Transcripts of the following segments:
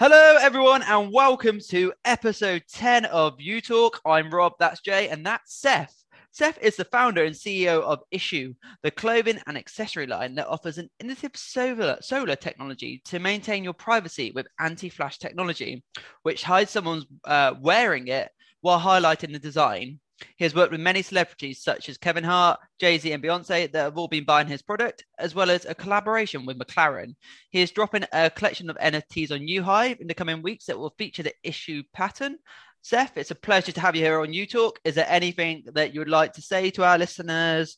Hello, everyone, and welcome to episode 10 of You Talk. I'm Rob, that's Jay, and that's Seth. Seth is the founder and CEO of Issue, the clothing and accessory line that offers an innovative solar, solar technology to maintain your privacy with anti flash technology, which hides someone's uh, wearing it while highlighting the design. He has worked with many celebrities such as Kevin Hart, Jay Z, and Beyonce that have all been buying his product, as well as a collaboration with McLaren. He is dropping a collection of NFTs on UHive in the coming weeks that will feature the issue pattern. Seth, it's a pleasure to have you here on You Talk. Is there anything that you would like to say to our listeners?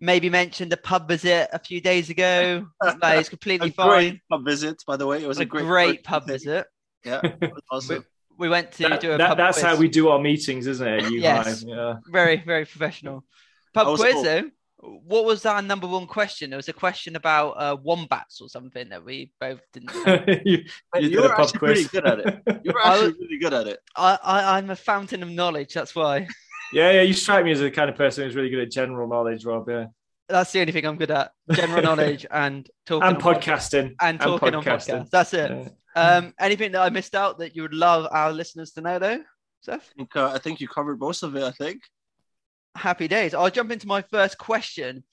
Maybe mention the pub visit a few days ago. Like, it's completely fine. pub visit, by the way. It was a, a great, great pub visit. Yeah, awesome. We went to That- do a that- pub that's quiz. how we do our meetings, isn't it? You Yes. Yeah. very very professional pub I quiz cool. though what was our number one question there was a question about uh, wombats or something that we both didn't know. you, Hey, you you did were a pub pretty quiz. good at it. You were I actually was- really good at it. I, I i'm a fountain of knowledge that's why yeah, yeah. You strike me as the kind of person who's really good at general knowledge, Rob. Yeah, that's the only thing i'm good at general knowledge and talking and on pod- podcasting. and talking on podcasting. podcasts that's it Yeah. Um anything that i missed out that you would love our listeners to know though Seth? I think, uh, I think you covered most of it. I think. happy days. I'll jump into my first question.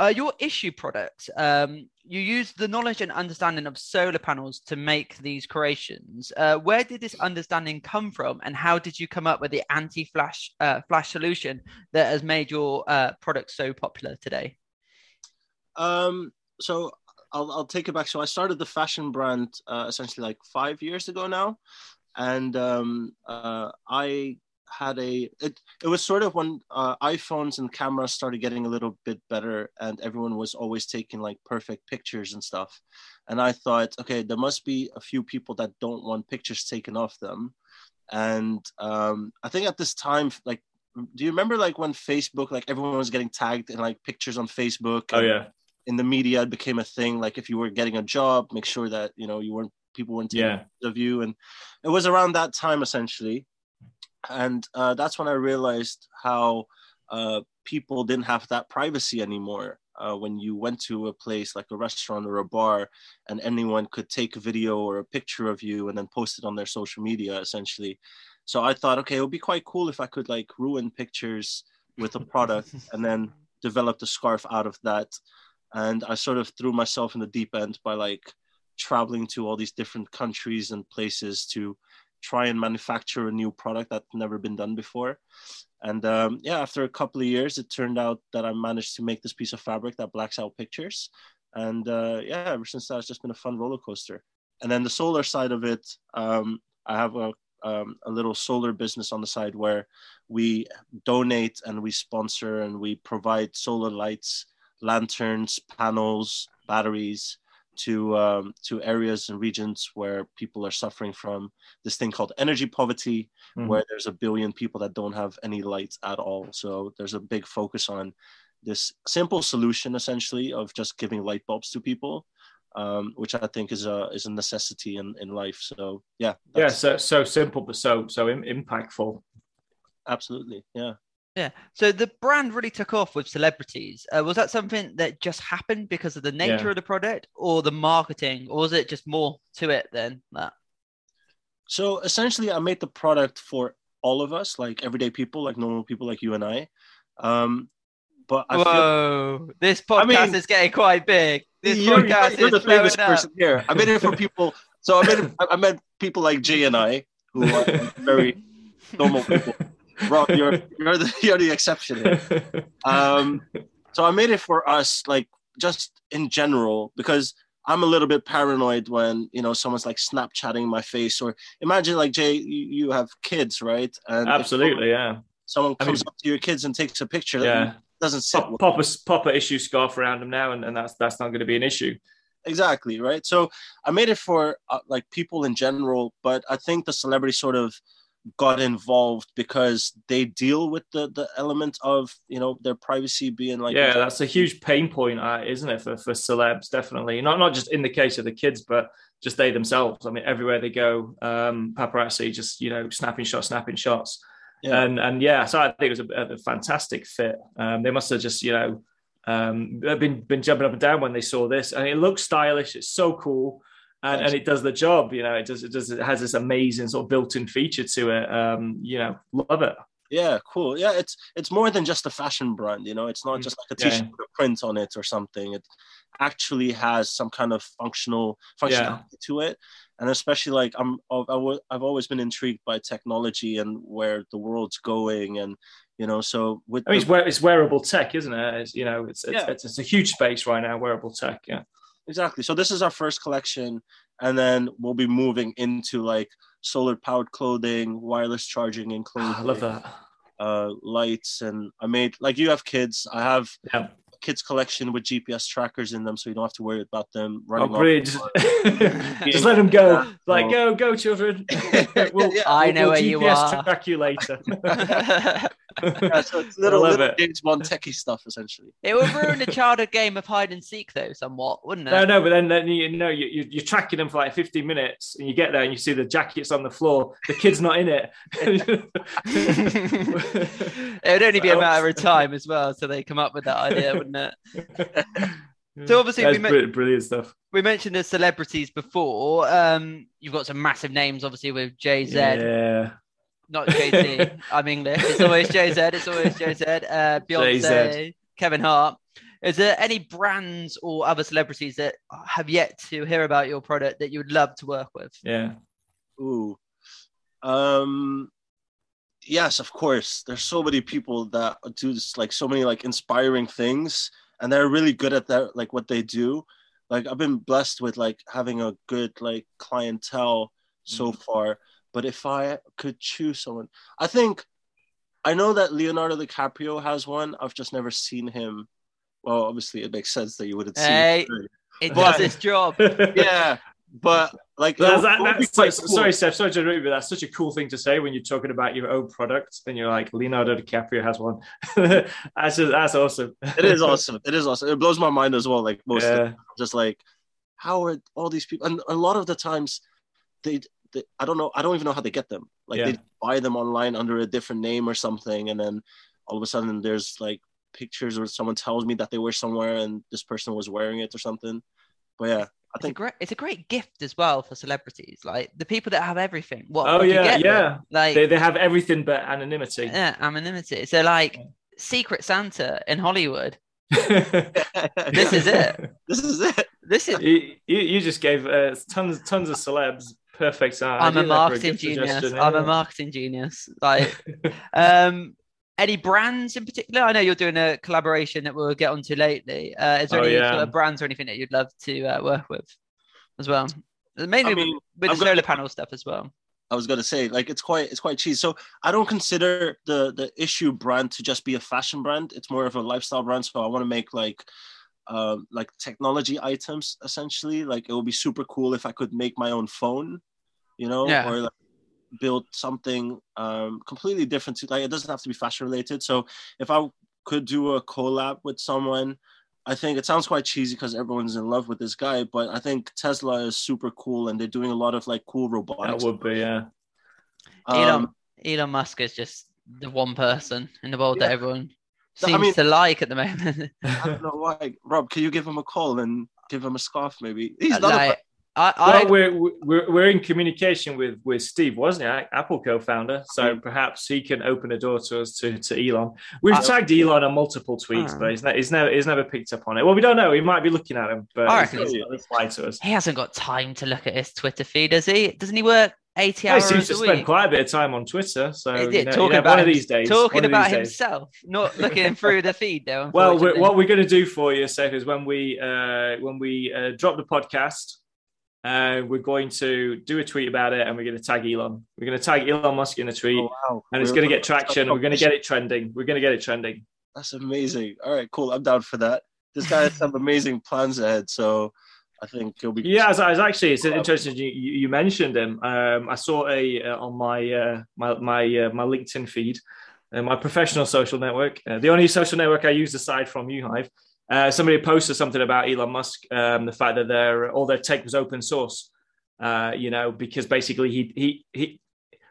Uh, your issue product, um, you use the knowledge and understanding of solar panels to make these creations. Uh, where did this understanding come from, and how did you come up with the anti-flash uh, flash solution that has made your uh, product so popular today? Um, so I'll, I'll take it back. So I started the fashion brand uh, essentially like five years ago now, and um, uh, I had a it, it was sort of when uh, iPhones and cameras started getting a little bit better, and everyone was always taking like perfect pictures and stuff. And I thought, okay, there must be a few people that don't want pictures taken of them. And um, I think at this time, like, do you remember like when Facebook, like everyone was getting tagged in like pictures on Facebook? Oh yeah, in the media it became a thing. Like if you were getting a job make sure that you know you weren't people weren't taking yeah. of you. And it was around that time essentially. And uh, that's when i realized how uh, people didn't have that privacy anymore uh, when you went to a place like a restaurant or a bar and anyone could take a video or a picture of you and then post it on their social media essentially. So i thought okay it would be quite cool if i could like ruin pictures with a product and then develop the scarf out of that and I sort of threw myself in the deep end by like traveling to all these different countries and places to try and manufacture a new product that's never been done before. And um, yeah, after a couple of years, it turned out that I managed to make this piece of fabric that blacks out pictures. And uh, yeah, ever since that, it's just been a fun roller coaster. And then the solar side of it, um, I have a um, a little solar business on the side where we donate and we sponsor and we provide solar lights lanterns, panels, batteries to um, to areas and regions where people are suffering from this thing called energy poverty, Mhm. where there's a billion people that don't have any lights at all. So there's a big focus on this simple solution, essentially, of just giving light bulbs to people, um, which I think is a is a necessity in, in life. So yeah, Yeah, so so simple, but so so im- impactful. absolutely, yeah. Yeah. So the brand really took off with celebrities. Uh, was that something that just happened because of the nature Yeah. of the product, or the marketing, or was it just more to it than that? So essentially, I made the product for all of us, like everyday people, like normal people, like you and I. Um, but I feel Whoa! This podcast I mean- is getting quite big. This you're, podcast you're the is blowing famous up. person here. I made it for people. So I made it, I met people like Jay and I, who are very normal people. Rob, you're you're the you're the exception here. Um, so I made it for us, like just in general, because I'm a little bit paranoid when you know someone's like Snapchatting my face, or imagine like Jay, you, you have kids, right? And Absolutely, yeah, someone I comes mean- up to your kids and takes a picture, yeah. doesn't sit Pop, pop a pop a issue scarf around them now, and, and that's that's not going to be an issue. exactly right so i made it for uh, like people in general but i think the celebrity sort of got involved because they deal with the the element of you know their privacy being like yeah, that's a huge pain point, uh, isn't it, for, for celebs? Definitely, not not just in the case of the kids, but just they themselves. I mean, everywhere they go, um, paparazzi just you know snapping shots, snapping shots, Yeah. and and yeah, so I think it was a, a fantastic fit. Um, they must have just you know um, been been jumping up and down when they saw this, and it looks stylish. It's so cool. And, and it does the job. You know, it does it does it has this amazing sort of built-in feature to it. Um, you know, love it. Yeah, cool. Yeah, it's it's more than just a fashion brand. You know, it's not mm. just like a t-shirt yeah. with a print on it or something. It actually has some kind of functional functionality yeah. to it. And especially like I'm, I've always been intrigued by technology and where the world's going, and you know, so with I mean, the, it's, wearable tech, isn't it? It's, you know, it's it's, yeah. it's it's a huge space right now, wearable tech. Yeah, exactly. So this is our first collection, and then we'll be moving into like solar powered clothing, wireless charging and clothing. Oh, I love that. Uh, lights and I made like you have kids. I have yeah kids collection with GPS trackers in them, so you don't have to worry about them running. Oh, great! Just let them go. Yeah. Like, oh. go, go, children. we'll, I we'll, know we'll where GPS you are. Track you later. yeah, so it's little, little it. James Bond techie stuff, essentially. It would ruin a childhood game of hide and seek, though, somewhat, wouldn't it? No, no, but then, then you know you, you're tracking them for like 15 minutes, and you get there and you see the jackets on the floor. The kid's not in it. it would only be a matter of time as well, so they come up with that idea, wouldn't it? So obviously, That's we brilliant, brilliant stuff. We mentioned the celebrities before. Um, you've got some massive names, obviously, with Jay Z. Yeah not JT. I'm English. It's always JZ. It's always JZ. Uh, Beyonce, JZ. Kevin Hart. Is there any brands or other celebrities that have yet to hear about your product that you would love to work with? Yeah. Ooh. Um. Yes, of course. There's so many people that do this, like so many like inspiring things, and they're really good at that, like what they do. Like I've been blessed with like having a good like clientele so mm. far but if I could choose someone, I think I know that Leonardo DiCaprio has one. I've just never seen him. Well, obviously, it makes sense that you wouldn't see. Hey, it does its job. yeah, but like, that, that's cool. sorry, Seth, sorry to interrupt, but that's such a cool thing to say when you're talking about your own product, and you're like, Leonardo DiCaprio has one. that's just, that's awesome. it is awesome. It is awesome. It blows my mind as well. Like most, yeah. just like how are all these people? And a lot of the times, they they, I don't know. I don't even know how they get them. Like yeah. they buy them online under a different name or something, and then all of a sudden there's like pictures or someone tells me that they were somewhere and this person was wearing it or something. But yeah, I think it's a great, it's a great gift as well for celebrities, like the people that have everything. What? Oh what yeah, yeah. Like they, they have everything but anonymity. Yeah, anonymity. So like Secret Santa in Hollywood. this is it. This is it. This is. You, you, you just gave uh, tons tons of celebs perfect. I'm a marketing genius. I'm a marketing genius. Like, um, any brands in particular? I know you're doing a collaboration that we'll get onto lately. Uh, is there oh, any yeah. sort of brands or anything that you'd love to uh, work with as well? Mainly I mean, with, with the solar panel stuff as well. I was gonna say, like it's quite it's quite cheesy. So I don't consider the the issue brand to just be a fashion brand. It's more of a lifestyle brand. So I want to make like um, like technology items essentially. Like it would be super cool if I could make my own phone you know, yeah. or like build something um, completely different. To, like it doesn't have to be fashion related. So if I could do a collab with someone, I think it sounds quite cheesy because everyone's in love with this guy, but I think Tesla is super cool and they're doing a lot of like cool robotics. That would be, yeah. Elon, um, Elon Musk is just the one person in the world yeah. that everyone seems I mean, to like at the moment. I don't know why. Rob, can you give him a call and give him a scarf maybe? He's not like, I, I, well, we're, we're we're in communication with with Steve, wasn't he? Apple co-founder. So mm. perhaps he can open a door to us to, to Elon. We've I, tagged Elon on multiple tweets, uh, but he's, ne- he's never he's never picked up on it. Well, we don't know. He might be looking at him, but I he's to us. He hasn't got time to look at his Twitter feed, does he? Doesn't he work 80 yeah, hours. He seems to spend quite a bit of time on Twitter. So you know, talking you know, about one of these days, talking about himself, days. not looking through the feed. Though. Well, we're, what we're going to do for you, Seth, is when we uh, when we uh, drop the podcast, uh, we're going to do a tweet about it and we're going to tag Elon. We're going to tag Elon Musk in a tweet oh, wow. and it's going to get traction. We're going to get it trending. We're going to get it trending. That's amazing. All right, cool. I'm down for that. This guy has some amazing plans ahead. So I think he'll be. Yeah, as, as actually, it's interesting you, you mentioned him. Um, I saw a uh, on my uh, my my uh, my LinkedIn feed, uh, my professional social network, uh, the only social network I use aside from UHive. Uh, somebody posted something about Elon Musk, um, the fact that their all their tech was open source. Uh, you know, because basically he he he.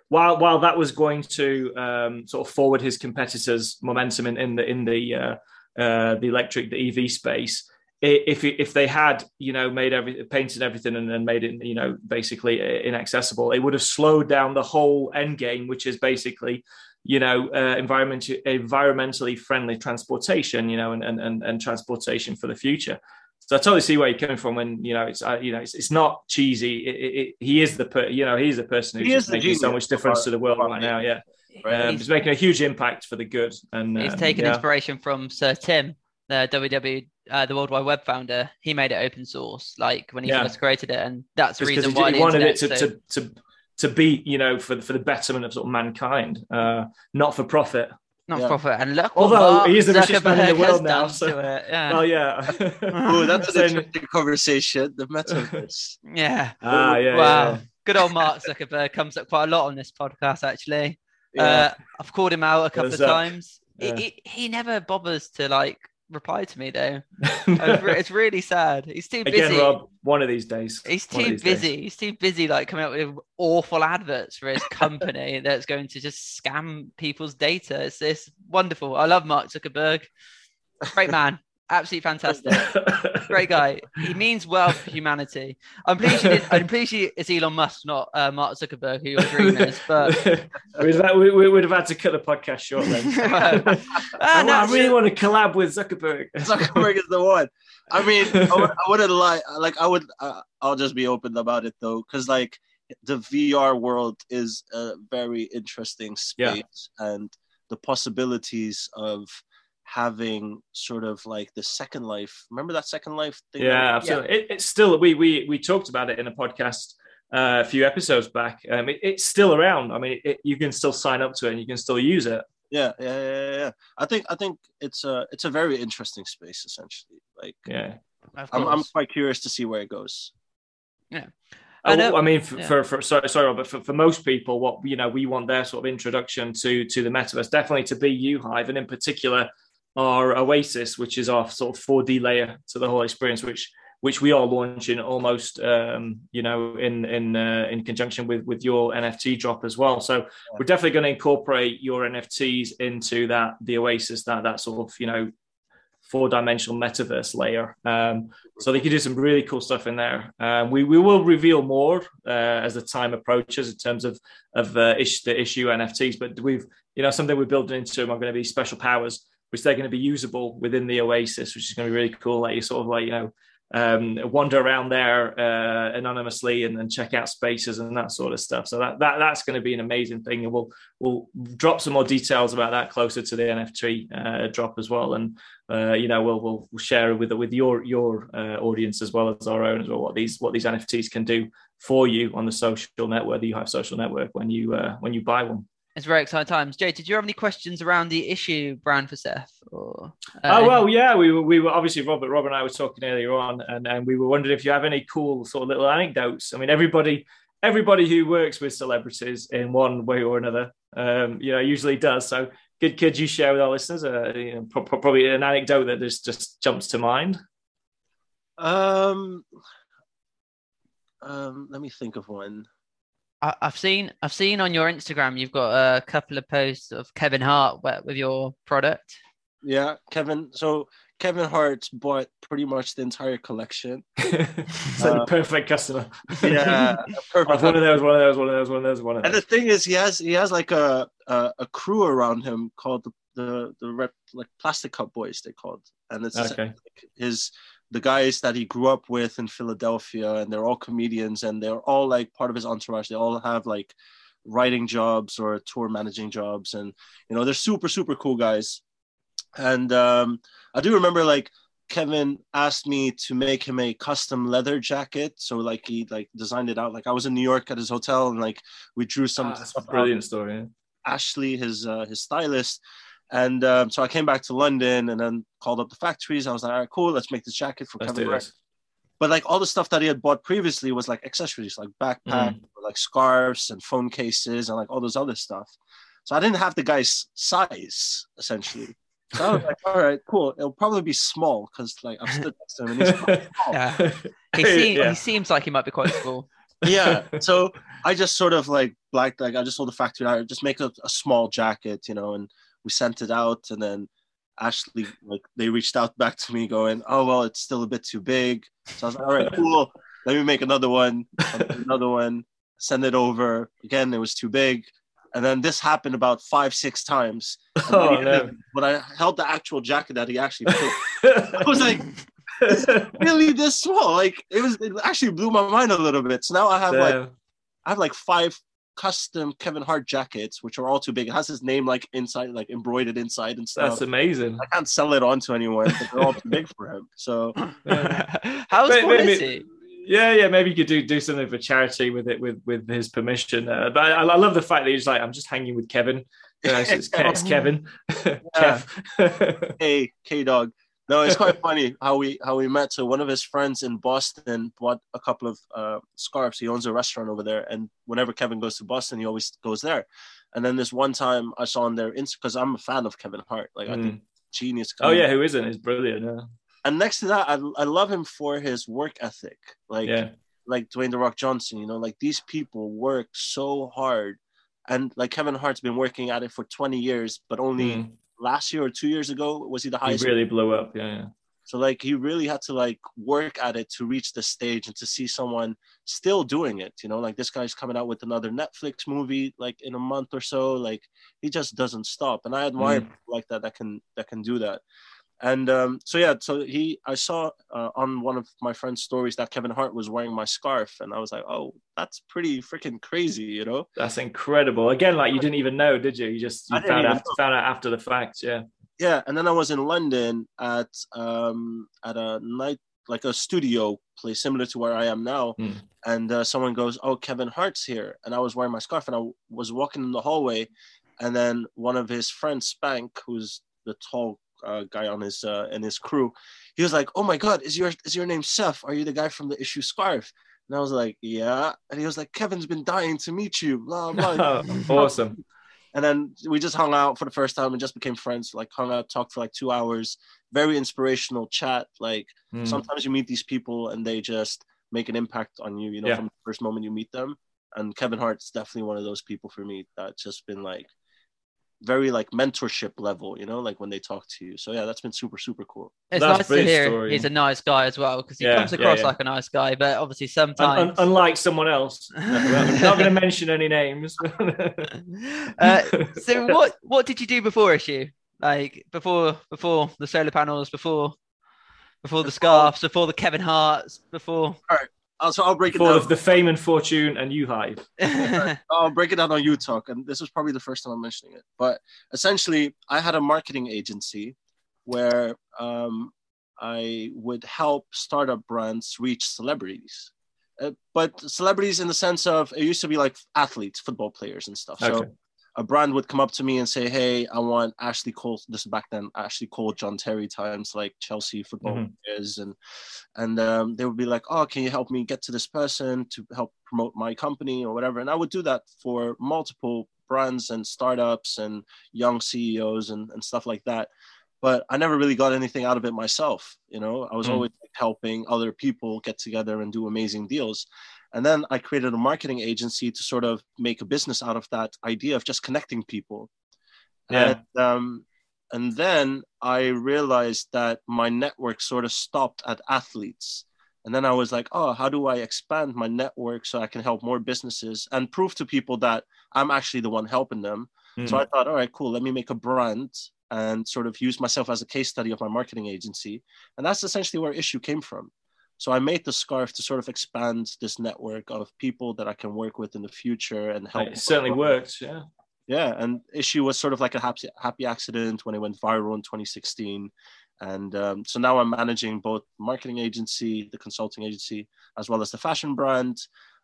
While while that was going to um, sort of forward his competitors' momentum in, in the in the uh, uh the electric the EV space, if if they had you know made every painted everything and, and made it you know basically inaccessible, it would have slowed down the whole end game, which is basically you know uh, environment environmentally friendly transportation, you know, and and and and transportation for the future. So I totally see where you're coming from and you know it's uh, you know it's, it's not cheesy. It, it, it, he is the per, you know he's the person who's just making so much difference to the world right now. Yeah, um, he's, he's, making a huge impact for the good. And he's um, taking yeah. inspiration from Sir Tim, the WW uh, the World Wide Web founder. He made it open source, like when he yeah. first created it, and that's the reason why he wanted it to, so... to, to to be you know for for the betterment of sort of mankind, uh, not for profit not yeah. profit. And look, although he is the richest man in the world now, so yeah. well, yeah. oh, that's an interesting conversation. The metaverse. yeah. Ah, yeah. Wow. Yeah. Good old Mark Zuckerberg comes up quite a lot on this podcast. Actually, yeah. uh, I've called him out a couple of times. Yeah. He, he, he never bothers to like reply to me though. it's really sad. He's too busy. Again, Rob, one of these days. He's too busy. Days. He's too busy, like coming up with awful adverts for his company that's going to just scam people's data. It's this wonderful. I love Mark Zuckerberg. Great man. Absolutely fantastic. Great guy. He means well for humanity. I'm pleased you did, I'm pleased you, it's Elon Musk, not uh, Mark Zuckerberg, who your dream is. But we, we, would have had to cut the podcast short then. uh, I, no, I really want to collab with Zuckerberg. Zuckerberg is the one. I mean, I, would, I wouldn't lie. Like, I would, uh, I'll just be open about it though, because like the VR world is a very interesting space, yeah. and the possibilities of having sort of like the second life. Remember that second life thing? Yeah, absolutely. Yeah. It, it's still we we we talked about it in a podcast uh, a few episodes back. Um, it, it's still around. I mean, it, you can still sign up to it and you can still use it. Yeah, yeah, yeah, yeah. I think I think it's a it's a very interesting space essentially. Like, yeah, I'm I'm quite curious to see where it goes. Yeah. I, I mean, for, yeah. for, for, sorry, sorry, Robert. For, for most people, what you know, we want their sort of introduction to to the metaverse, definitely to be UHive, and in particular, our Oasis, which is our sort of 4D layer to the whole experience, which which we are launching almost um, you know in in uh, in conjunction with with your NFT drop as well. So we're definitely going to incorporate your NFTs into that the Oasis that that sort of you know four dimensional metaverse layer. Um, so they can do some really cool stuff in there. Um, we we will reveal more uh, as the time approaches in terms of of uh, ish, the issue NFTs, but we've you know something we're building into them are going to be special powers which they're going to be usable within the Oasis, which is going to be really cool. Like you sort of like you know um, wander around there uh, anonymously and then check out spaces and that sort of stuff. So that, that that's going to be an amazing thing, and we'll we'll drop some more details about that closer to the NFT uh, drop as well. And uh, you know we'll, we'll share with with your your uh, audience as well as our own as well what these what these NFTs can do for you on the social network, the UHive social network when you uh, when you buy one. It's very exciting times. Jay, did you have any questions around the issue brand for Seth? Or, uh, oh well, yeah, we were, we were obviously Robert, Robert and I were talking earlier on, and, and we were wondering if you have any cool sort of little anecdotes. I mean, everybody everybody who works with celebrities in one way or another, um, you know, usually does. So, good, could you share with our listeners, uh, you know, pro- probably an anecdote that just just jumps to mind? Um, um, let me think of one. I, have seen I've seen on your Instagram you've got a couple of posts of Kevin Hart with your product. Yeah, Kevin. So Kevin Hart bought pretty much the entire collection. so uh, perfect customer. Yeah, perfect. one of those, one of those, one of those, one of those, one of those. And the thing is, he has he has like a a, a crew around him called the the, the rep, like plastic cup boys they called, and it's okay. like his the guys that he grew up with in Philadelphia, and they're all comedians, and they're all like part of his entourage. They all have like writing jobs or tour managing jobs, and you know they're super super cool guys. And um, I do remember like Kevin asked me to make him a custom leather jacket. So like he like designed it out. Like I was in New York at his hotel, and like we drew some. Ah, that's a brilliant story. Yeah. Ashley, his uh, his stylist, and um, so I came back to London and then called up the factories. I was like, all right, cool, let's make this jacket for let's Kevin. But like all the stuff that he had bought previously was like accessories, like backpack, mm. like scarves and phone cases and like all those other stuff. So I didn't have the guy's size essentially. So I was like, all right, cool. It'll probably be small because like I'm stood next to him and he's small. yeah. He, seems, yeah. he seems like he might be quite small. yeah. So I just sort of like blacked like I just told the factory I just make a, a small jacket, you know, and we sent it out and then Ashley, like they reached out back to me going, "Oh well, it's still a bit too big." So I was like, "All right, cool. Let me make another one, another one, send it over." Again, it was too big, and then this happened about five, six times. Oh, no. when I held the actual jacket that he actually put, I was like, "Really this small?" Like it was. It actually blew my mind a little bit. So now I have like I have like five custom Kevin Hart jackets, which are all too big. It has his name like inside, like embroidered inside and stuff. That's amazing. I can't sell it on to anyone because they're all too big for him. So How Wait, small is he? Yeah, yeah. Maybe you could do do something for charity with it with with his permission. Uh, but I, I love the fact that he's like, I'm just hanging with Kevin. You know, it's, it's, Ke- it's Kevin. Kev. hey, K Dog. No, it's quite funny how we how we met. So one of his friends in Boston bought a couple of uh, scarves. He owns a restaurant over there, and whenever Kevin goes to Boston, he always goes there. And then this one time I saw on their Insta because I'm a fan of Kevin Hart. Like I think Mm. genius. Oh yeah, who isn't? He's brilliant. Yeah. And next to that, I I love him for his work ethic. Like yeah. like Dwayne the Rock Johnson, you know, like these people work so hard. And like Kevin Hart's been working at it for 20 years, but only Mm. Last year or two years ago was he the highest? He really blew up. Yeah. yeah. So like he really had to like work at it to reach the stage and to see someone still doing it, you know, like this guy's coming out with another Netflix movie like in a month or so. Like he just doesn't stop. And I admire Mm. like that that can that can do that. And um, so yeah, so he I saw uh, on one of my friend's stories that Kevin Hart was wearing my scarf, and I was like, oh, that's pretty freaking crazy, you know. That's incredible. Again, like you didn't even know, did you? You just you found found out after the fact. Yeah. Yeah, and then I was in London at um at a night like a studio place similar to where I am now, Mm. and uh, someone goes, "Oh, Kevin Hart's here," and I was wearing my scarf, and I was walking in the hallway, and then one of his friends, Spank, who's the tall uh, guy on his uh, in his crew, he was like, "Oh my God, is your is your name Seth? Are you the guy from the issue scarf?" And I was like, "Yeah," and he was like, "Kevin's been dying to meet you." Blah blah. awesome. And then we just hung out for the first time and just became friends. Like hung out, talked for like two hours. Very inspirational chat. Like Mm. sometimes you meet these people and they just make an impact on you. You know, Yeah. from the first moment you meet them. And Kevin Hart's definitely one of those people for me that's just been like very like mentorship level. You know, like when they talk to you. So yeah, that's been super super cool. It's That's nice to hear story. he's a nice guy as well because he Yeah, comes across yeah. like a nice guy, but obviously Un- un- sometimes. unlike someone else. I'm not going to mention any names. uh, so what what did you do before issue? Like before before the solar panels, before before the scarves, before the Kevin Harts, before. Uh, so I'll break it For down. the, the fame and fortune and UHive. I'll break it down on you talk, and this was probably the first time I'm mentioning it. But essentially, I had a marketing agency where um, I would help startup brands reach celebrities. Uh, but celebrities in the sense of it used to be like athletes, football players, and stuff. So Okay. A brand would come up to me and say, "Hey, I want Ashley Cole." This is back then, Ashley Cole, John Terry times, like Chelsea football Mhm. players, and and um, they would be like, "Oh, can you help me get to this person to help promote my company or whatever?" And I would do that for multiple brands and startups and young CEOs and, and stuff like that. But I never really got anything out of it myself. You know, I was Mm. always helping other people get together and do amazing deals. And then I created a marketing agency to sort of make a business out of that idea of just connecting people. Yeah. And, um, and then I realized that my network sort of stopped at athletes. And then I was like, oh, how do I expand my network so I can help more businesses and prove to people that I'm actually the one helping them? Mm. So I thought, all right, cool, let me make a brand and sort of use myself as a case study of my marketing agency. And that's essentially where issue came from. So I made the scarf to sort of expand this network of people that I can work with in the future and help. it certainly worked. Yeah. Yeah, and issue was sort of like a happy happy accident when it went viral in 2016, and um, so now I'm managing both marketing agency, the consulting agency, as well as the fashion brand.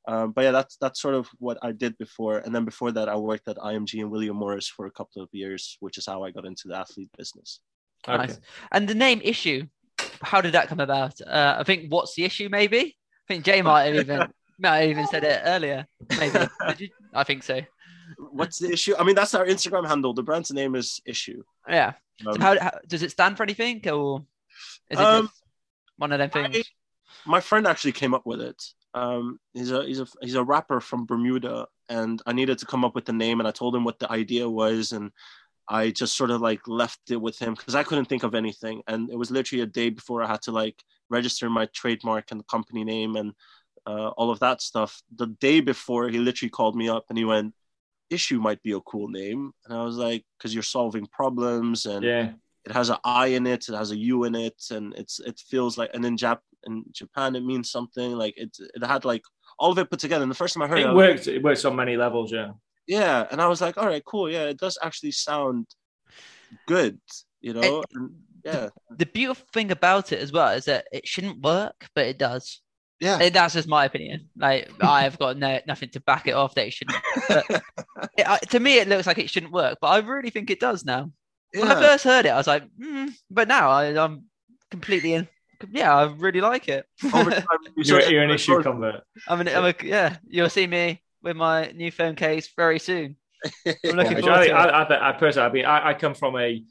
Um, but yeah, that's that's sort of what I did before, and then before that, I worked at IMG and William Morris for a couple of years, which is how I got into the athlete business. Okay. Nice. And the name issue, how did that come about? Uh, I think what's the issue? Maybe I think Jay might have even might have even said it earlier. Maybe Did you? I think so. What's the issue? I mean, that's our Instagram handle. The brand's name is Issue. Yeah. Um, So how, how does it stand for anything, or is it Um, one of them things? I- my friend actually came up with it. Um, he's a he's a he's a rapper from Bermuda, and I needed to come up with the name, and I told him what the idea was, and I just sort of like left it with him because I couldn't think of anything. And it was literally a day before I had to like register my trademark and company name and uh, all of that stuff. The day before, he literally called me up and he went, Issue might be a cool name. And I was like, because you're solving problems and yeah. it has an I in it, it has a U in it, and it's it feels like and in Jap in Japan it means something like it it had like all of it put together. And the first time I heard it, it, works. It works on many levels. Yeah. Yeah, and I was like, all right, cool. Yeah, it does actually sound good. You know. It, and, yeah. The, the beautiful thing about it as well is that it shouldn't work, but it does. Yeah, And that's just my opinion. Like I've got no nothing to back it off that it shouldn't. But it, I- to me, it looks like it shouldn't work, but I really think it does now. When I first heard it, I was like, mm, but now I, I'm completely in. Yeah, I really like it. Over time, you You're, you're an issue convert. I'm, an, I'm a, yeah, you'll see me with my new phone case very soon. I'm looking Which forward I, to it. I, I, I personally, I mean, I, I come from a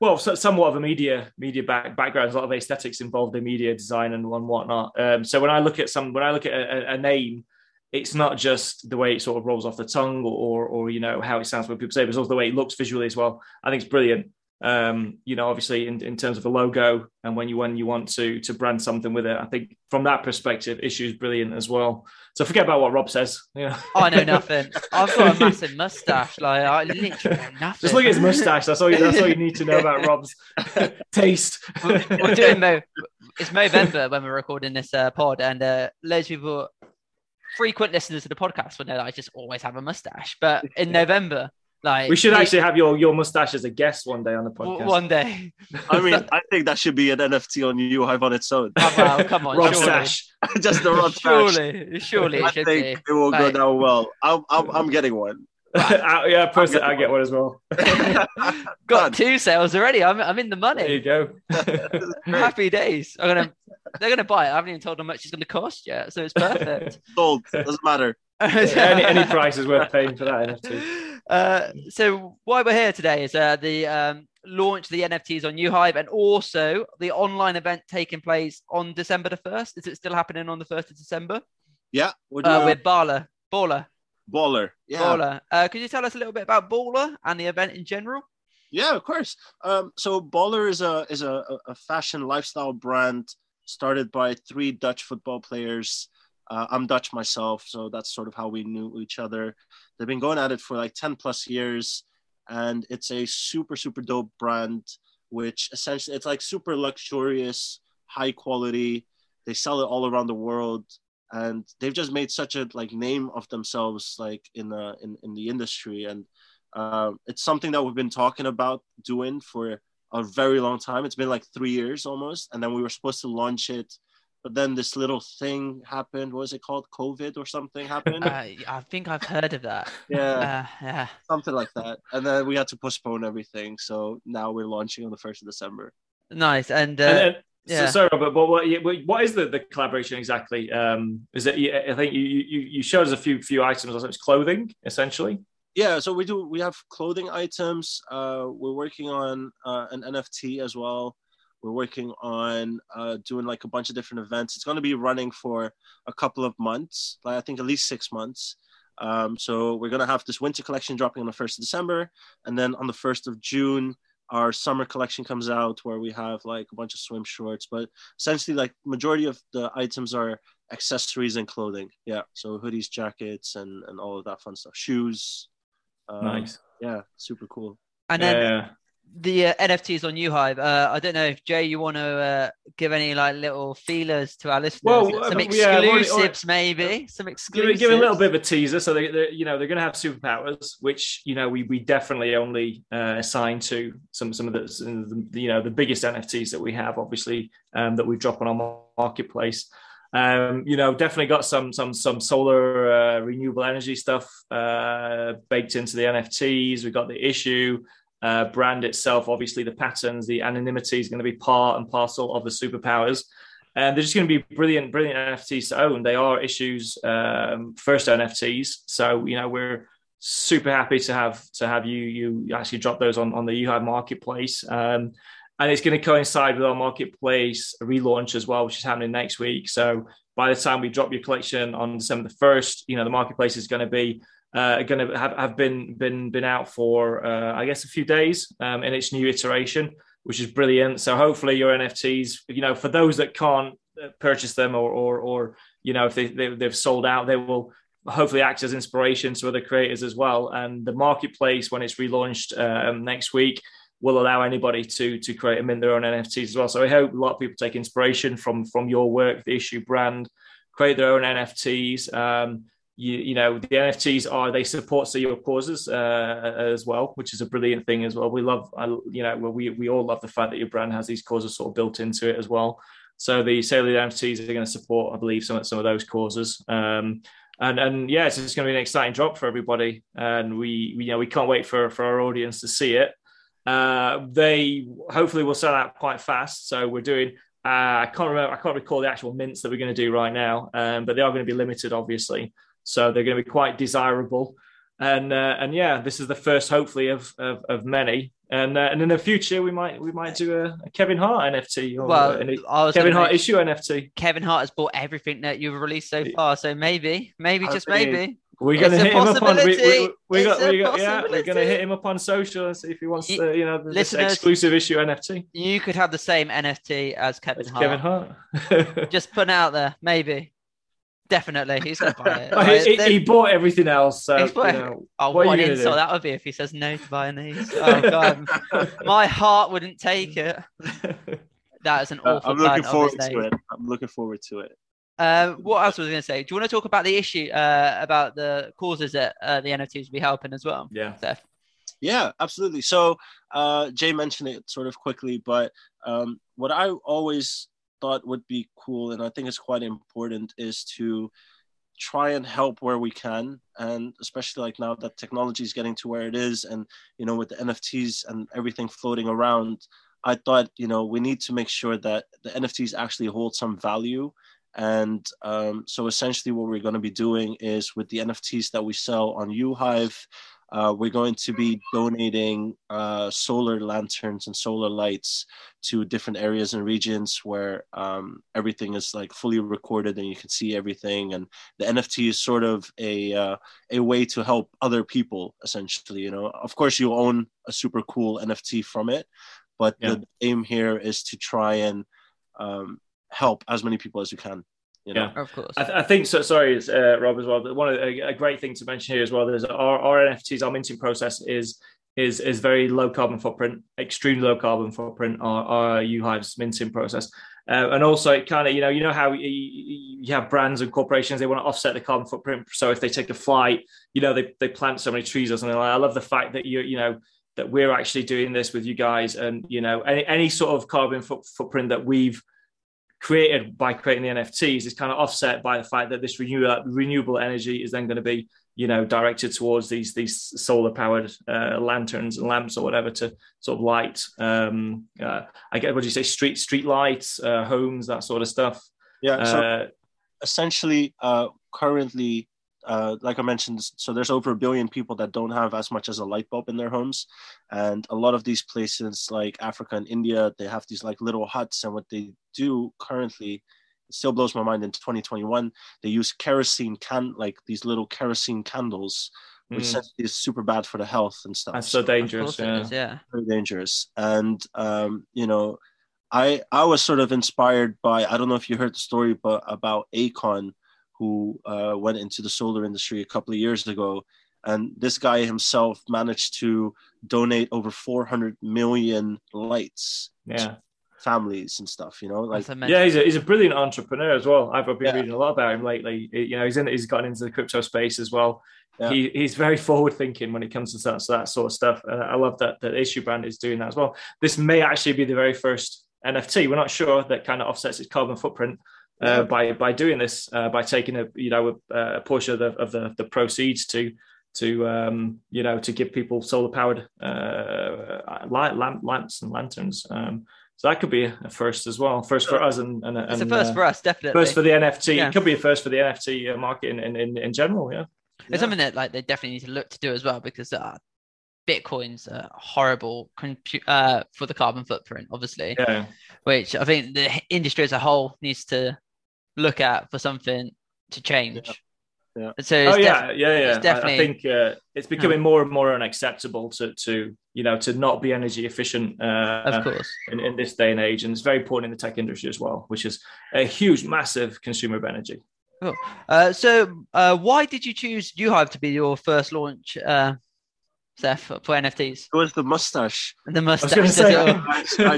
well, so, somewhat of a media media back, background. There's a lot of aesthetics involved in media design and, and whatnot. Um, so when I look at some, when I look at a, a, a name, it's not just the way it sort of rolls off the tongue or, or, or you know how it sounds when people say, it, but it's also the way it looks visually as well. I think it's brilliant. Um, you know, obviously in, in terms of a logo and when you when you want to to brand something with it, I think from that perspective, issue is brilliant as well. So forget about what Rob says. Yeah, I know nothing. I've got a massive mustache. Like I literally know nothing. Just look at his mustache. That's all. You, that's all you need to know about Rob's taste. we're, we're doing Mo. It's November when we're recording this uh, pod, and uh, loads of people, frequent listeners to the podcast, will know that I just always have a mustache. But in November, like We should the- actually have your your mustache as a guest one day on the podcast. one day. I mean, I think that should be an NFT on UHive on its own. Oh, wow, come on, Rob surely, stash. Just the Rob Stash. surely, surely I should think be. it will go down well. I'm, I'm, I'm getting one. Uh, yeah, personally, I get one as well. Got Done. two sales already. I'm, I'm in the money. There you go. Happy days. I'm gonna. They're gonna buy it. I haven't even told them how much it's gonna cost yet, so it's perfect. Sold. Doesn't matter. any any price is worth paying for that NFT. Uh, so why we're here today is uh, the um, launch of the NFTs on UHive and also the online event taking place on December the first. Is it still happening on the first of December? Yeah, we're doing Uh, with Bala, Baller, baller. Yeah, Baller. Uh, could you tell us a little bit about Baller and the event in general? Yeah, of course. Um, so Baller is a is a, a fashion lifestyle brand started by three Dutch football players. Uh, I'm Dutch myself, so that's sort of how we knew each other. They've been going at it for like 10 plus years, and it's a super super dope brand. Which essentially it's like super luxurious, high quality. They sell it all around the world, and they've just made such a like name of themselves like in the in, in the industry and um, it's something that we've been talking about doing for a very long time. It's been like three years almost, and then we were supposed to launch it, but then this little thing happened. What was it called? COVID or something happened? Uh, I think I've heard of that. yeah, Uh, yeah. something like that. And then we had to postpone everything. So now we're launching on the first of December. Nice. And, uh, And, and, yeah. so, sorry, Robert, but what, what is the, the collaboration exactly? Um, is it? I think you, you you showed us a few few items. I think it's clothing essentially. Yeah, so we do. We have clothing items. Uh, we're working on uh, an NFT as well. We're working on uh, doing like a bunch of different events. It's going to be running for a couple of months, like I think at least six months. Um, so we're going to have this winter collection dropping on the first of December, and then on the first of June, our summer collection comes out where we have like a bunch of swim shorts. But essentially, like majority of the items are accessories and clothing. Yeah, so hoodies, jackets, and and all of that fun stuff. Shoes. Um, nice. Yeah, super cool. and then Yeah. The uh, NFTs on UHive. Uh, I don't know if Jay, you want to uh, give any like little feelers to our listeners, Well, some uh, yeah, already- exclusives maybe, some Give, exclusives. give it a little bit of a teaser. So they, they you know, they're going to have superpowers, which you know we we definitely only uh, assign to some some of the, some of the you know the biggest NFTs that we have, obviously um, that we drop on our marketplace. Um, you know, definitely got some some some solar uh, renewable energy stuff uh, baked into the NFTs. We've got the issue uh, brand itself, obviously the patterns, the anonymity is going to be part and parcel of the superpowers. And they're just going to be brilliant, brilliant NFTs to own. They are issues um, first NFTs, so you know we're super happy to have to have you you actually drop those on on the UHive marketplace. Um, and it's going to coincide with our marketplace relaunch as well, which is happening next week. So by the time we drop your collection on December the first, you know the marketplace is going to be uh, going to have, have been been been out for uh, I guess a few days um, in its new iteration, which is brilliant. So hopefully your NFTs, you know, for those that can't uh, purchase them or or, or you know if they, they they've sold out, they will hopefully act as inspiration to other creators as well. And the marketplace when it's relaunched um, next week will allow anybody to to create and mint their own NFTs as well. So I hope a lot of people take inspiration from from your work, the issue brand, create their own NFTs. Um, you, you know the NFTs are they support your causes uh, as well, which is a brilliant thing as well. We love, you know, we we all love the fact that your brand has these causes sort of built into it as well. So the sale of the NFTs are going to support, I believe, some some of those causes. Um, and and yeah, it's just going to be an exciting drop for everybody, and we, we you know we can't wait for for our audience to see it. Uh, they hopefully will sell out quite fast. So we're doing. Uh, I can't remember. I can't recall the actual mints that we're going to do right now, um, but they are going to be limited, obviously. So they're going to be quite desirable. And uh, and yeah, this is the first, hopefully, of of, of many. And uh, and in the future, we might we might do a, a Kevin Hart NFT or Well, Kevin Hart issue NFT. Kevin Hart has bought everything that you've released so far, so maybe, maybe I just think- maybe. We're gonna hit him up on we, we, we got we got yeah we're gonna hit him up on social and see if he wants You- to you know this exclusive issue NFT. You could have the same NFT as Kevin It's Hart. Kevin Hart. Just putting it out there, maybe. Definitely, he's gonna buy it. Oh, he, he- he bought everything else. So, He's bought- you know, Oh, what what, an insult do? that would be if he says no to buying these. Oh god, my heart wouldn't take it. That is an Uh, awful I'm looking forward to it. I'm looking forward to it. Uh, what else was I going to say? Do you want to talk about the issue uh, about the causes that uh, the NFTs will be helping as well? yeah. Seth? Yeah, absolutely. So uh, Jay mentioned it sort of quickly, but um, what I always thought would be cool, and I think it's quite important, is to try and help where we can, and especially like now that technology is getting to where it is, and you know with the NFTs and everything floating around, I thought you know we need to make sure that the NFTs actually hold some value. And um, so essentially, what we're going to be doing is with the NFTs that we sell on UHive, uh, we're going to be donating uh, solar lanterns and solar lights to different areas and regions where um, everything is like fully recorded and you can see everything. And the NFT is sort of a uh, a way to help other people, essentially. You know, of course, you own a super cool NFT from it, but Yeah. the aim here is to try and um, help as many people as you can. You know, Yeah. Of course. I, th- I think so. Sorry, it's, uh, Rob, as well. But one of the, a, great thing to mention here as well is our, our NFTs, our minting process is is is very low carbon footprint, extremely low carbon footprint. Our, our UHive's minting process, uh, and also it kind of you know you know how you, you have brands and corporations they want to offset the carbon footprint. So if they take a flight, you know they they plant so many trees or something. Like. I love the fact that you you know that we're actually doing this with you guys, and you know any any sort of carbon foot, footprint that we've created by creating the NFTs is kind of offset by the fact that this renewable renewable energy is then going to be you know directed towards these these solar powered uh, lanterns and lamps or whatever to sort of light um uh, I get what do you say street street lights uh, homes that sort of stuff yeah. So uh, essentially uh, currently uh, like i mentioned so there's over a billion people that don't have as much as a light bulb in their homes and a lot of these places like africa and india they have these like little huts and what they do currently it still blows my mind in 2021 they use kerosene can like these little kerosene candles which mm, essentially is super bad for the health and stuff that's so Of dangerous yeah. is, yeah. very dangerous. And um, you know, I I was sort of inspired by I don't know if you heard the story, but about Akon, who uh, went into the solar industry a couple of years ago, and this guy himself managed to donate over 400 million lights yeah to families and stuff. You know, like As I mentioned. yeah, he's a, he's a brilliant entrepreneur as well. I've been Yeah. reading a lot about him lately. You know, he's in he's gotten into the crypto space as well. Yeah. He, he's very forward thinking when it comes to that, to that sort of stuff. And I love that that issue brand is doing that as well. This may actually be the very first NFT. We're not sure that kind of offsets its carbon footprint uh, by by doing this uh, by taking a you know a, a portion of the of the, the proceeds to to um, you know to give people solar powered uh, light lamp lamps and lanterns. Um, so that could be a first as well. First for us and, and, It's a first uh, for us, definitely. first for the NFT. Yeah. It could be a first for the NFT uh, market in, in, in, in general. Yeah. It's something that like they definitely need to look to do as well because uh, bitcoins are horrible compu- uh, for the carbon footprint, obviously, Yeah. which I think the industry as a whole needs to look at for something to change. Yeah. Yeah. So oh it's yeah, def- yeah, yeah. it's definitely- I, I think uh, it's becoming more and more unacceptable to to you know to not be energy efficient uh, of course. in, in this day and age, and it's very important in the tech industry as well, which is a huge, massive consumer of energy. Uh, so uh, why did you choose UHive to be your first launch, uh, Seth, for NFTs? It was the mustache. The I was mustache. going say does it all.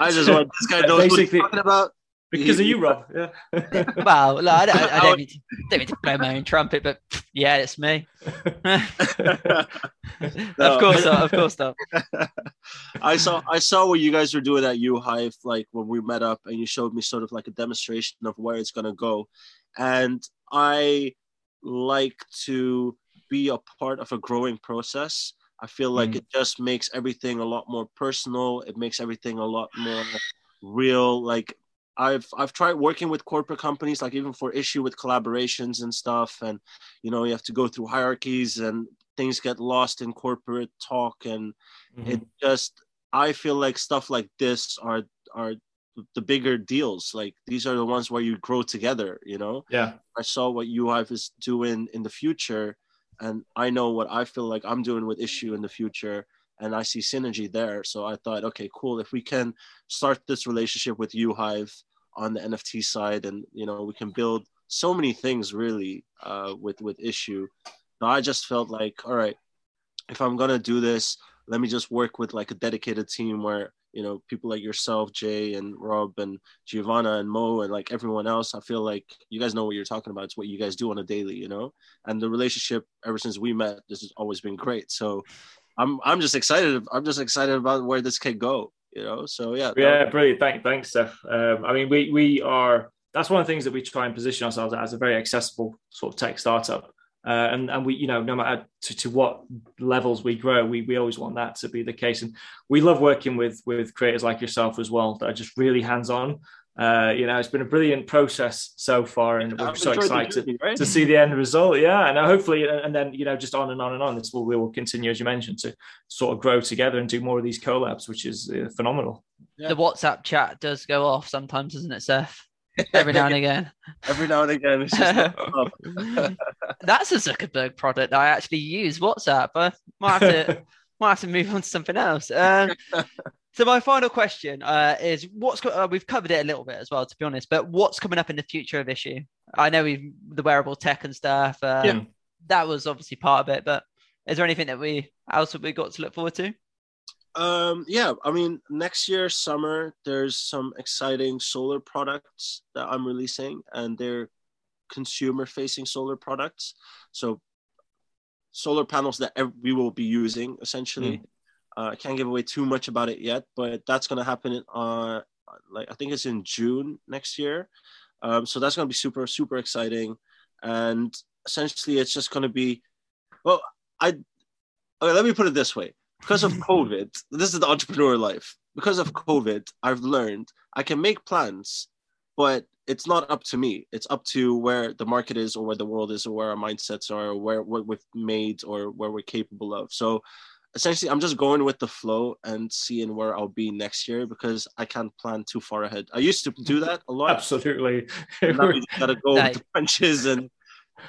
I, I just want this guy knows what he's Basically- talking about. Because of you, Rob. Yeah. well, look, I, don't, I don't, mean to, don't mean to blow my own trumpet, but yeah, it's me. No. Of course not. Of course not. I saw I saw what you guys were doing at UHive, like when we met up, and you showed me sort of like a demonstration of where it's gonna go, and I like to be a part of a growing process. I feel like Mm. it just makes everything a lot more personal. It makes everything a lot more real. Like I've I've tried working with corporate companies, like even for issue with collaborations and stuff, and you know you have to go through hierarchies and things get lost in corporate talk and mm-hmm. it just i feel like stuff like this are are the bigger deals. Like these are the ones where you grow together you know? Yeah. i saw what uhive is doing in the future and i know what i feel like i'm doing with issue in the future and i see synergy there. So i thought okay cool if we can start this relationship with uhive on the nft side and you know we can build so many things really uh, with with issue. So i just felt like all right if i'm gonna do this let me just work with like a dedicated team where you know people like yourself jay and rob and giovanna and mo and like everyone else i feel like you guys know what you're talking about. It's what you guys do on a daily you know? And the relationship ever since we met this has always been great. So i'm i'm just excited i'm just excited about where this can go you know so yeah Yeah, brilliant. Thank, thanks, Steph. Um, I mean, we we are. That's one of the things that we try and position ourselves as a very accessible sort of tech startup. Uh, and and we, you know, no matter to, to what levels we grow, we we always want that to be the case. And we love working with with creators like yourself as well that are just really hands on. Uh, you know, it's been a brilliant process so far, and we're I've so excited journey, right? to see the end result. Yeah, and hopefully, and then you know, just on and on and on. This will we will continue, as you mentioned, to sort of grow together and do more of these collabs, which is uh, phenomenal. Yeah. The WhatsApp chat does go off sometimes, doesn't it, Seth? Every now and again. every now and again it's just That's a Zuckerberg product I actually use. WhatsApp. I might have to might have to move on to something else. Um, so my final question uh, is: What's uh, we've covered it a little bit as well, to be honest. But what's coming up in the future of issue? I know we've the wearable tech and stuff. Um, Yeah. That was obviously part of it, but is there anything that we else have we got to look forward to? Um, yeah, I mean, next year summer, there's some exciting solar products that I'm releasing, and they're consumer-facing solar products. So, solar panels that we will be using essentially. Uh, I can't give away too much about it yet, but that's going to happen in, uh, like I think it's in June next year. Um, so that's going to be super super exciting, and essentially it's just going to be, well, I okay, let me put it this way because of COVID, this is the entrepreneur life. Because of COVID, I've learned I can make plans, but it's not up to me. It's up to where the market is, or where the world is, or where our mindsets are, or where what we've made, or where we're capable of. So, essentially, I'm just going with the flow and seeing where I'll be next year because I can't plan too far ahead. I used to do that a lot. Absolutely. Now you just gotta go Right. with the punches and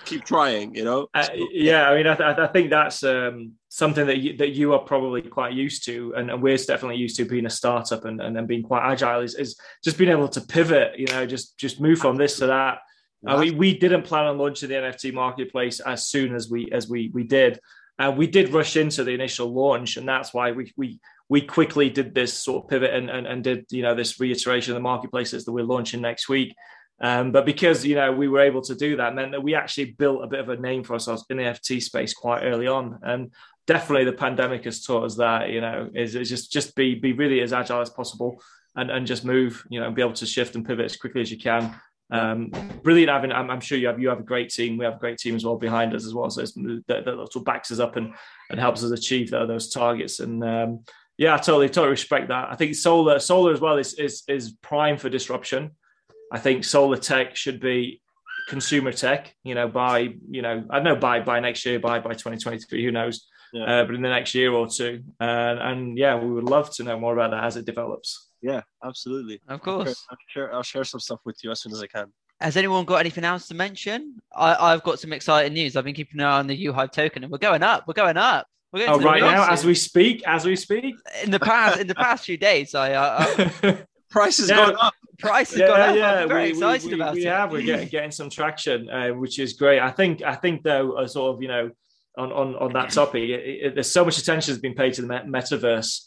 keep trying. You know. Uh, yeah, I mean, I, th- I think that's um, something that you, that you are probably quite used to, and, and we're definitely used to being a startup and, and then being quite agile. Is, is just being able to pivot, you know, just just move from this to that. Uh, we, we didn't plan on launching the NFT marketplace as soon as we as we we did. Uh, we did rush into the initial launch, and that's why we we we quickly did this sort of pivot and, and, and did you know this reiteration of the marketplaces that we're launching next week. Um, but because you know we were able to do that, meant that we actually built a bit of a name for ourselves in the NFT space quite early on, and definitely the pandemic has taught us that you know is, is just just be be really as agile as possible and and just move, you know, and be able to shift and pivot as quickly as you can. Um, brilliant having. I'm, I'm sure you have you have a great team. We have a great team as well behind us as well. So that, that sort backs us up and and helps us achieve tho- those targets. And um, yeah, I totally totally respect that. I think solar solar as well is is is prime for disruption. I think solar tech should be consumer tech. You know, by you know I don't know by by next year, by by 2023, who knows? Yeah. Uh, but in the next year or two, and and yeah, we would love to know more about that as it develops. yeah, absolutely. Of I'll course. I'll share, I'll share some stuff with you as soon as I can. Has anyone got anything else to mention? I, have got some exciting news. I've been keeping an eye on the UHive token, and we're going up. We're going up. We're going oh, right now, as we speak, as we speak. In the past, in the past few days, I, I price has yeah. gone up. Price has yeah, gone up. Yeah, I'm very we, excited we, about we it. We have. We're getting, getting some traction, uh, which is great. I think. I think though, a sort of you know, on on, on that topic, it, it, there's so much attention has been paid to the metaverse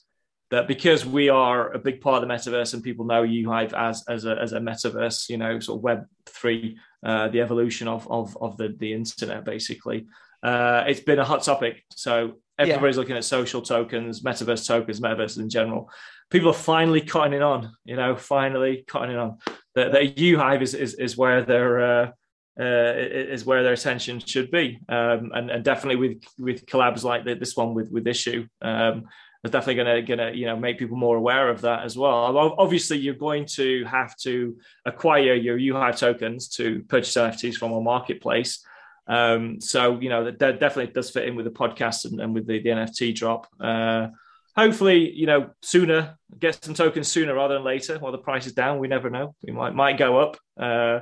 that because we are a big part of the metaverse and people know UHive as as a, as a metaverse, you know, sort of Web three, uh, the evolution of of of the the internet, basically. Uh, it's been a hot topic. So everybody's yeah. looking at social tokens, metaverse tokens, metaverse in general. People are finally cutting it on, you know, finally cutting it on. The, UHive is, is, is where their uh, uh, is where their attention should be, um, and, and definitely with with collabs like this one with with issue, um, it's definitely going to going to you know make people more aware of that as well. Obviously, you're going to have to acquire your UHive tokens to purchase NFTs from a marketplace. Um, so you know that definitely does fit in with the podcast and, and with the, the, NFT drop. Uh, hopefully, you know sooner get some tokens sooner rather than later. While the price is down, we never know. We might might go up. Uh,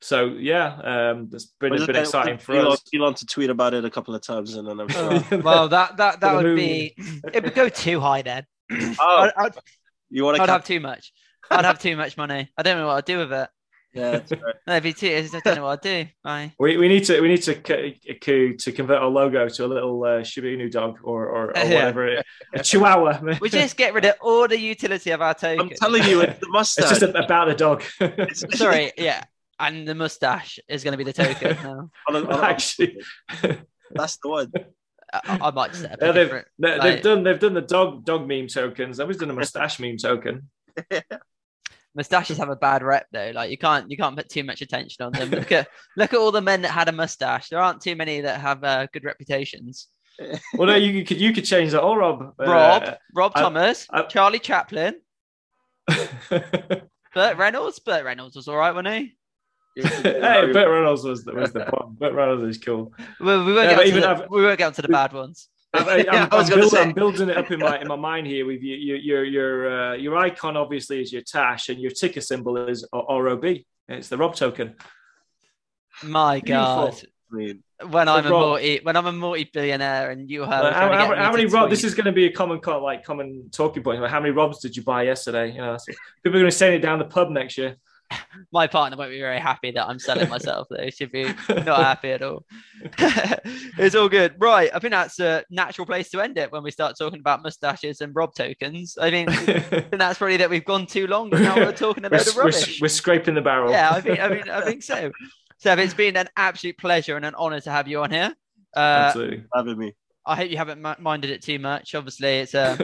so yeah, um, it's been, been exciting for Elon, us. Elon to tweet about it a couple of times, and then I'm sure. Well, that that that would be it would go too high then. Oh, I'd, I'd, you want to? I'd have too much. I'd have too much money. I don't know what I'd do with it. Yeah, that's right. No, if too, I don't know what I'd do. Bye. We, we need to we need to to convert our logo to a little uh, Shiba Inu dog or or, or whatever, yeah. a Chihuahua. we just get rid of all the utility of our token. I'm telling you, it's the mustache. It's just about the dog. Sorry, yeah, and the mustache is going to be the token now. Actually, that's the one. I, I might step. Yeah, they've, they, have done they've done the dog dog meme tokens. I've always done a mustache meme token. Mustaches have a bad rep though. Like you can't you can't put too much attention on them. Look at look at all the men that had a mustache. There aren't too many that have uh, good reputations. well, no, you could you could change that. Oh, Rob, Rob, uh, Rob Thomas, I, I, Charlie Chaplin, Burt Reynolds. Burt Reynolds was all right, wasn't he? hey, Burt Reynolds was the, was the one. Burt Reynolds is cool. Well, we won't yeah, get to the, have, we won't get to the bad ones. I, am yeah, build, I'm, building it up in my in my mind here with you. Your your your, uh, your icon obviously is your Tash, and your ticker symbol is ROB. It's the Rob token. My God. when I'm a multi when I'm a multi billionaire and you have how, how, how many Rob? This is going to be a common like common talking point. How many Robs did you buy yesterday? You know, people are going to send it down the pub next year my partner won't be very happy that I'm selling myself though. She'd be not happy at all. it's all good. Right. I think that's a natural place to end it when we start talking about mustaches and Rob tokens. I mean, that's probably that we've gone too long now we're talking about the rubbish. We're, we're, scraping the barrel. Yeah, I think I mean I think so. So it's been an absolute pleasure and an honor to have you on here. Uh, Absolutely. Having me. I hope you haven't minded it too much. Obviously, it's a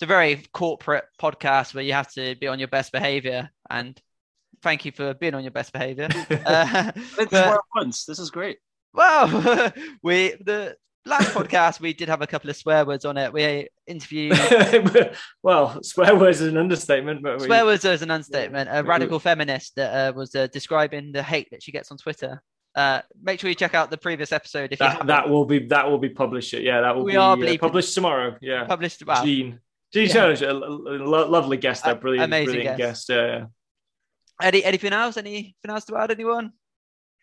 it's a very corporate podcast where you have to be on your best behavior and thank you for being on your best behavior. Uh, but, once. This is great. Well, we the last podcast we did have a couple of swear words on it. We interviewed. well, swear words is an understatement, but we... swear words is an understatement. A radical feminist that uh, was uh, describing the hate that she gets on Twitter. Uh, make sure you check out the previous episode if that, that will be that will be published. Yeah, that will we be are uh, published tomorrow. Yeah, published. Wow. Jean, Jean yeah. a, a, lovely guest, a brilliant, amazing brilliant guest. guest. Any anything else? Anything else to add? Anyone?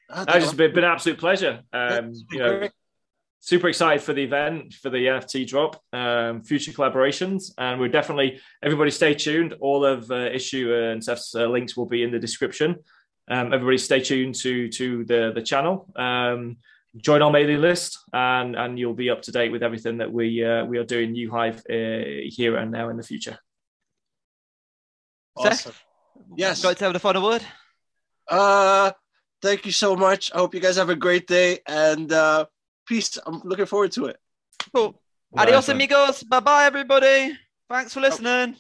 It's just been, been an absolute pleasure. Um, you know, great. super excited for the event, for the NFT drop, um, future collaborations, and we're definitely everybody stay tuned. All of uh, issue and Seth's uh, links will be in the description. Um, everybody stay tuned to to the the channel. Um, join our mailing list, and and you'll be up to date with everything that we uh, we are doing UHive uh, here and now in the future. Awesome. Seth? Yes. Got to have the final word? Uh, thank you so much. I hope you guys have a great day and uh, peace. I'm looking forward to it. Cool. Adios, amigos. Bye bye, everybody. Thanks for listening.